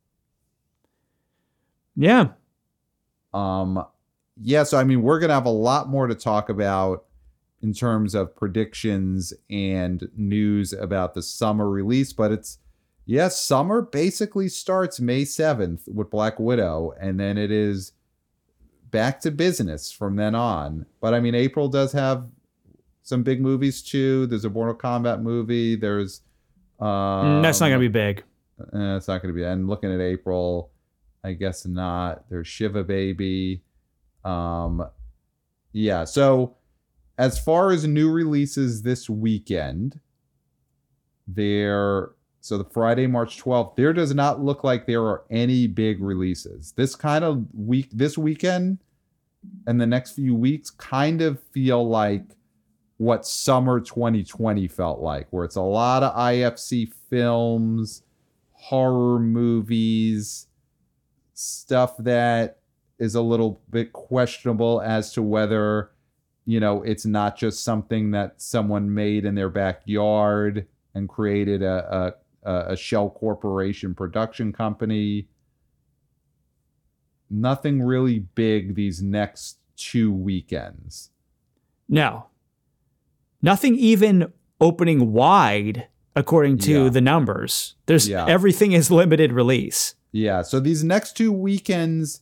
Yeah. Um, yeah, so I mean, we're gonna have a lot more to talk about in terms of predictions and news about the summer release, but it's yes, summer basically starts May 7th with Black Widow, and then it is back to business from then on. But I mean, April does have some big movies too. There's a Mortal Kombat movie. There's um, That's not going to be big. Eh, it's not going to be. And looking at April, I guess not. There's Shiva Baby. Um, yeah. So as far as new releases this weekend, there. So the Friday, March 12th, there does not look like there are any big releases. This kind of week, this weekend, and the next few weeks kind of feel like what summer 2020 felt like, where it's a lot of IFC films, horror movies, stuff that is a little bit questionable as to whether, you know, it's not just something that someone made in their backyard and created a, a, a shell corporation production company. nothing really big these next two weekends. No. Nothing even opening wide according to Yeah. the numbers. There's Yeah. everything is limited release. Yeah, so these next two weekends,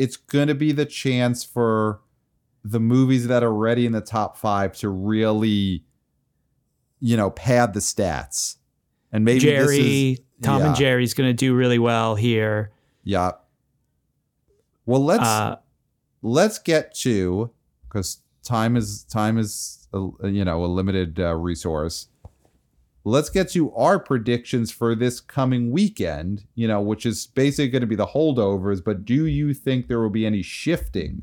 it's going to be the chance for the movies that are already in the top five to really, you know, pad the stats. And maybe this Jerry, is, Tom yeah, and Jerry's going to do really well here. Yeah. Well, let's Uh, let's get to because time is time is a, you know a limited uh, resource. Let's get to our predictions for this coming weekend. You know, which is basically going to be the holdovers. But do you think there will be any shifting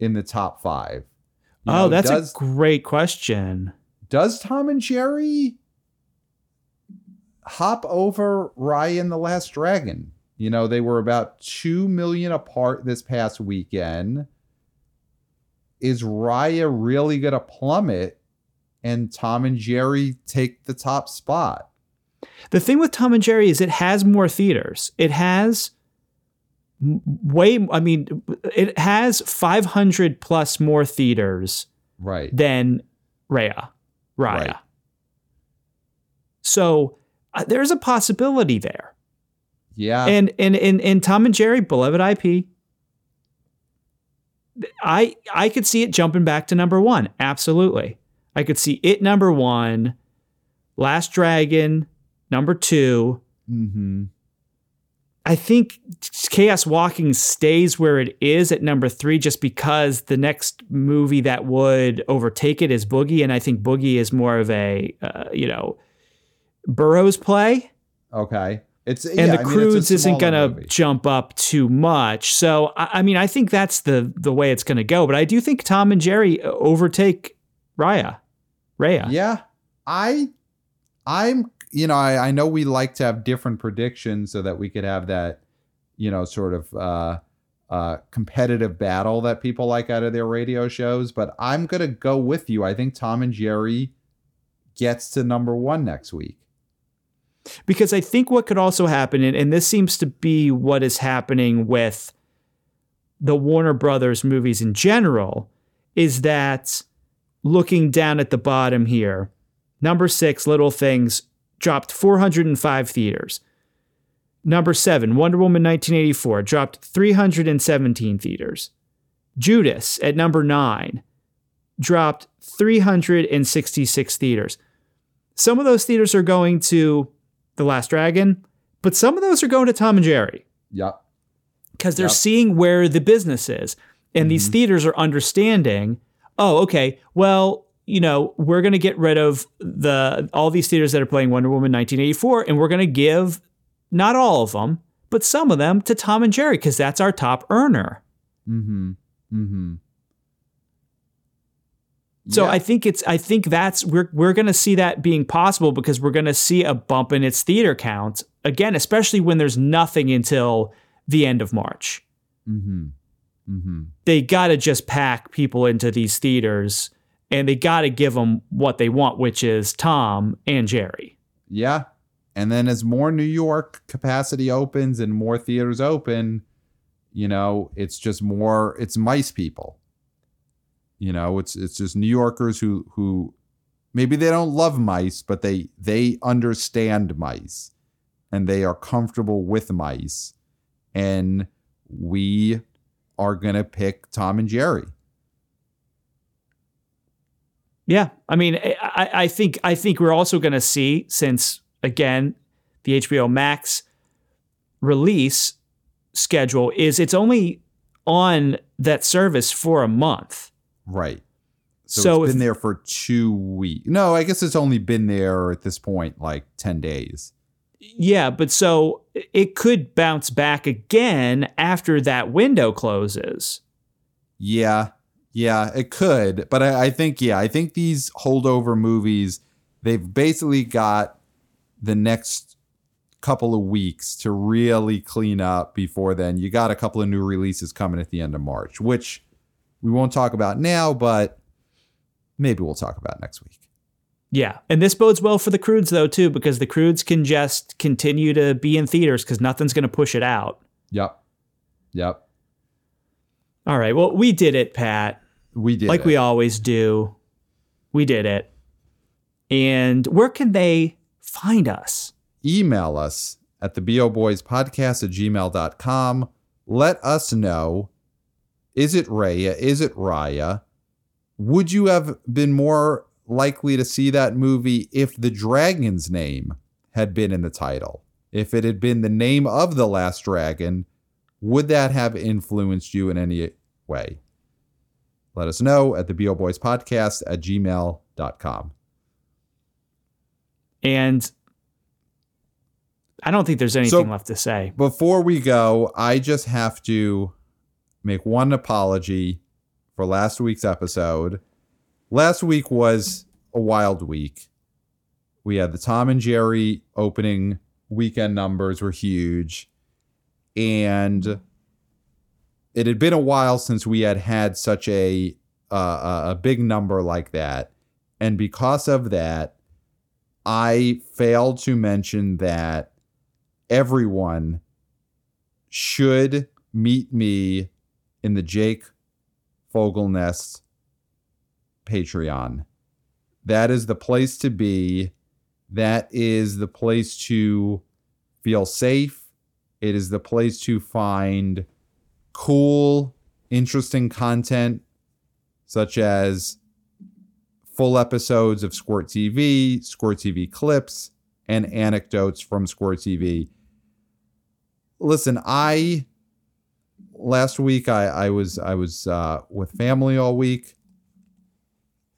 in the top five? You oh, know, that's does, a great question. does Tom and Jerry hop over Raya and the Last Dragon? You know, they were about 2 million apart this past weekend. Is Raya really going to plummet and Tom and Jerry take the top spot? The thing with Tom and Jerry is it has more theaters. It has way I mean it has 500 plus more theaters Right. than Raya. Raya. Right. So uh, there's a possibility there. Yeah. and and and and Tom and Jerry, beloved IP. I I could see it jumping back to number one. Absolutely, I could see it number one. Last Dragon number two. mm-hmm. I think Chaos Walking stays where it is at number three, just because the next movie that would overtake it is Boogie, and I think Boogie is more of a uh, you know boroughs play. Okay. It's and yeah, the I mean, it's a Cruise isn't gonna jump up too much. So I, I mean, I think that's the the way it's gonna go. But I do think Tom and Jerry overtake Raya, Raya. Yeah. I I'm you know, I, I know we like to have different predictions so that we could have that, you know, sort of uh uh competitive battle that people like out of their radio shows, but I'm gonna go with you. I think Tom and Jerry gets to number one next week. Because I think what could also happen, and, and this seems to be what is happening with the Warner Brothers movies in general, is that looking down at the bottom here, number six, Little Things, dropped 405 theaters. Number seven, Wonder Woman 1984, dropped 317 theaters. Judas at number nine, dropped 366 theaters. Some of those theaters are going to The Last Dragon, but some of those are going to Tom and Jerry Yep. because they're Yep. seeing where the business is. And these Mhm. theaters are understanding, oh, okay, well, you know, we're going to get rid of the all these theaters that are playing Wonder Woman 1984 and we're going to give not all of them, but some of them to Tom and Jerry because that's our top earner. Mm-hmm. Mm-hmm. So Yeah. I think it's I think that's we're we're going to see that being possible because we're going to see a bump in its theater count again, especially when there's nothing until the end of March. Mm-hmm. Mm-hmm. They got to just pack people into these theaters and they got to give them what they want, which is Tom and Jerry. Yeah. And then as more New York capacity opens and more theaters open, you know, it's just more it's mice people. You know, it's it's just New Yorkers who who maybe they don't love mice, but they they understand mice and they are comfortable with mice. And we are gonna pick Tom and Jerry. Yeah, I mean, I, I think I think we're also going to see since again the HBO Max release schedule is it's only on that service for a month. Right. So, So it's if- been there for two weeks. No, I guess it's only been there at this point like 10 days. Yeah, but so it could bounce back again after that window closes. Yeah. Yeah, it could. But I, I think, yeah, I think these holdover movies, they've basically got the next couple of weeks to really clean up before then. You got a couple of new releases coming at the end of March, which we won't talk about now, but maybe we'll talk about next week. Yeah, and this bodes well for the Croods though too, because the Croods can just continue to be in theaters because nothing's going to push it out. Yep. Yep. All right. Well, we did it, Pat. We did. like it. we always do. We did it. And where can they find us? email us at the BO Boys podcast at gmail.com. Let us know is it Raya? Is it Raya? Would you have been more likely to see that movie if the dragon's name had been in the title? If it had been the name of the last dragon, would that have influenced you in any way? Let us know at the BO Boys podcast at gmail.com. And I don't think there's anything So- left to say. Before we go, I just have to make one apology for last week's episode. Last week was a wild week. We had the Tom and Jerry opening weekend numbers were huge. And it had been a while since we had had such a uh, a big number like that. And because of that, I failed to mention that everyone should meet me in the Jake Fogelnest Patreon. That is the place to be. That is the place to feel safe. It is the place to find cool, interesting content, such as full episodes of Squirt TV, Squirt TV clips, and anecdotes from Squirt TV. Listen, I last week I, I was I was uh, with family all week,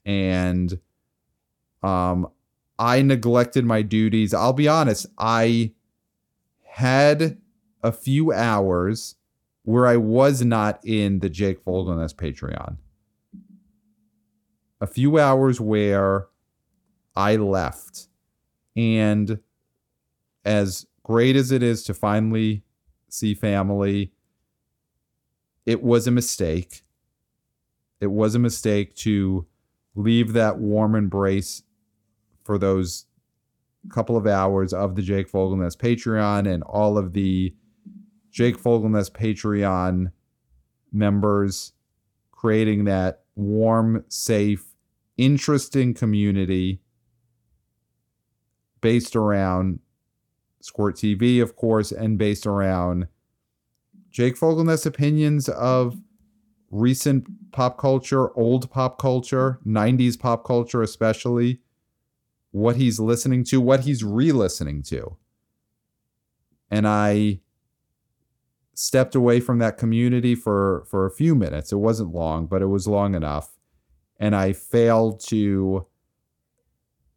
and um, I neglected my duties. I'll be honest, I had a few hours where I was not in the Jake Fogelnest Patreon. A few hours where I left. And as great as it is to finally see family, it was a mistake. It was a mistake to leave that warm embrace for those couple of hours of the Jake Fogelnest Patreon and all of the Jake Fogelnest Patreon members creating that warm, safe, interesting community based around Squirt TV, of course, and based around Jake Fogelnest opinions of recent pop culture, old pop culture, 90s pop culture, especially what he's listening to, what he's re listening to. And I stepped away from that community for, for a few minutes. It wasn't long, but it was long enough. And I failed to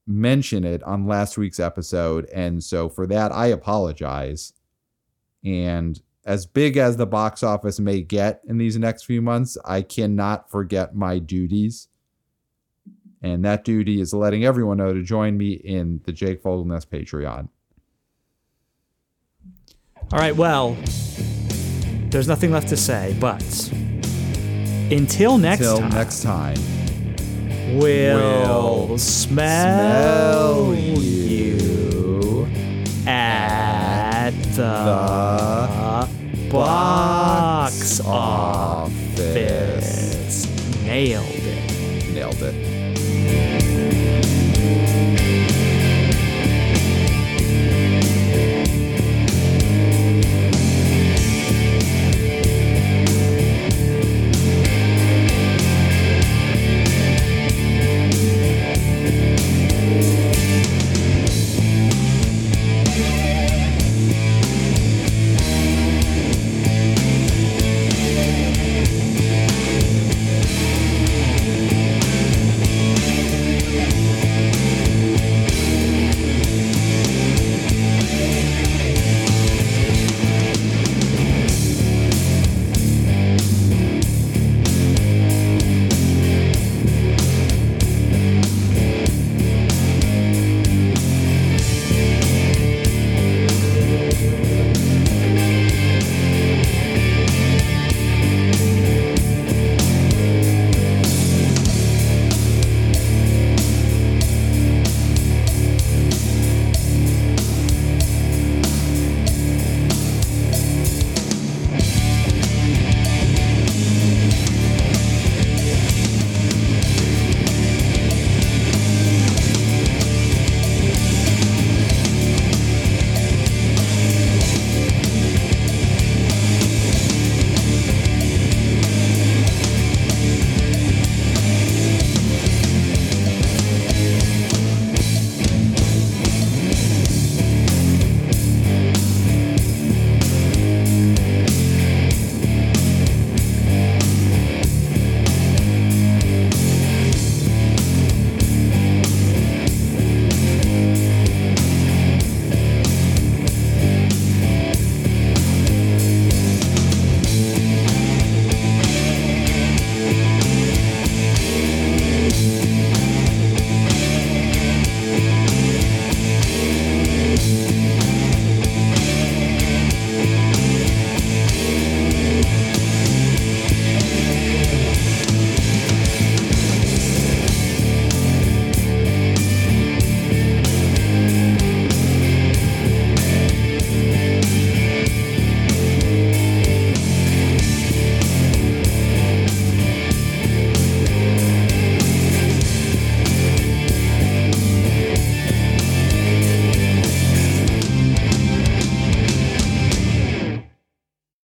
mention it on last week's episode. And so for that, I apologize. And as big as the box office may get in these next few months, I cannot forget my duties. And that duty is letting everyone know to join me in the Jake Fogelnest Patreon. All right, well, there's nothing left to say, but until next Till time, next time. we'll, We'll smell, smell you at the, The box office. Nailed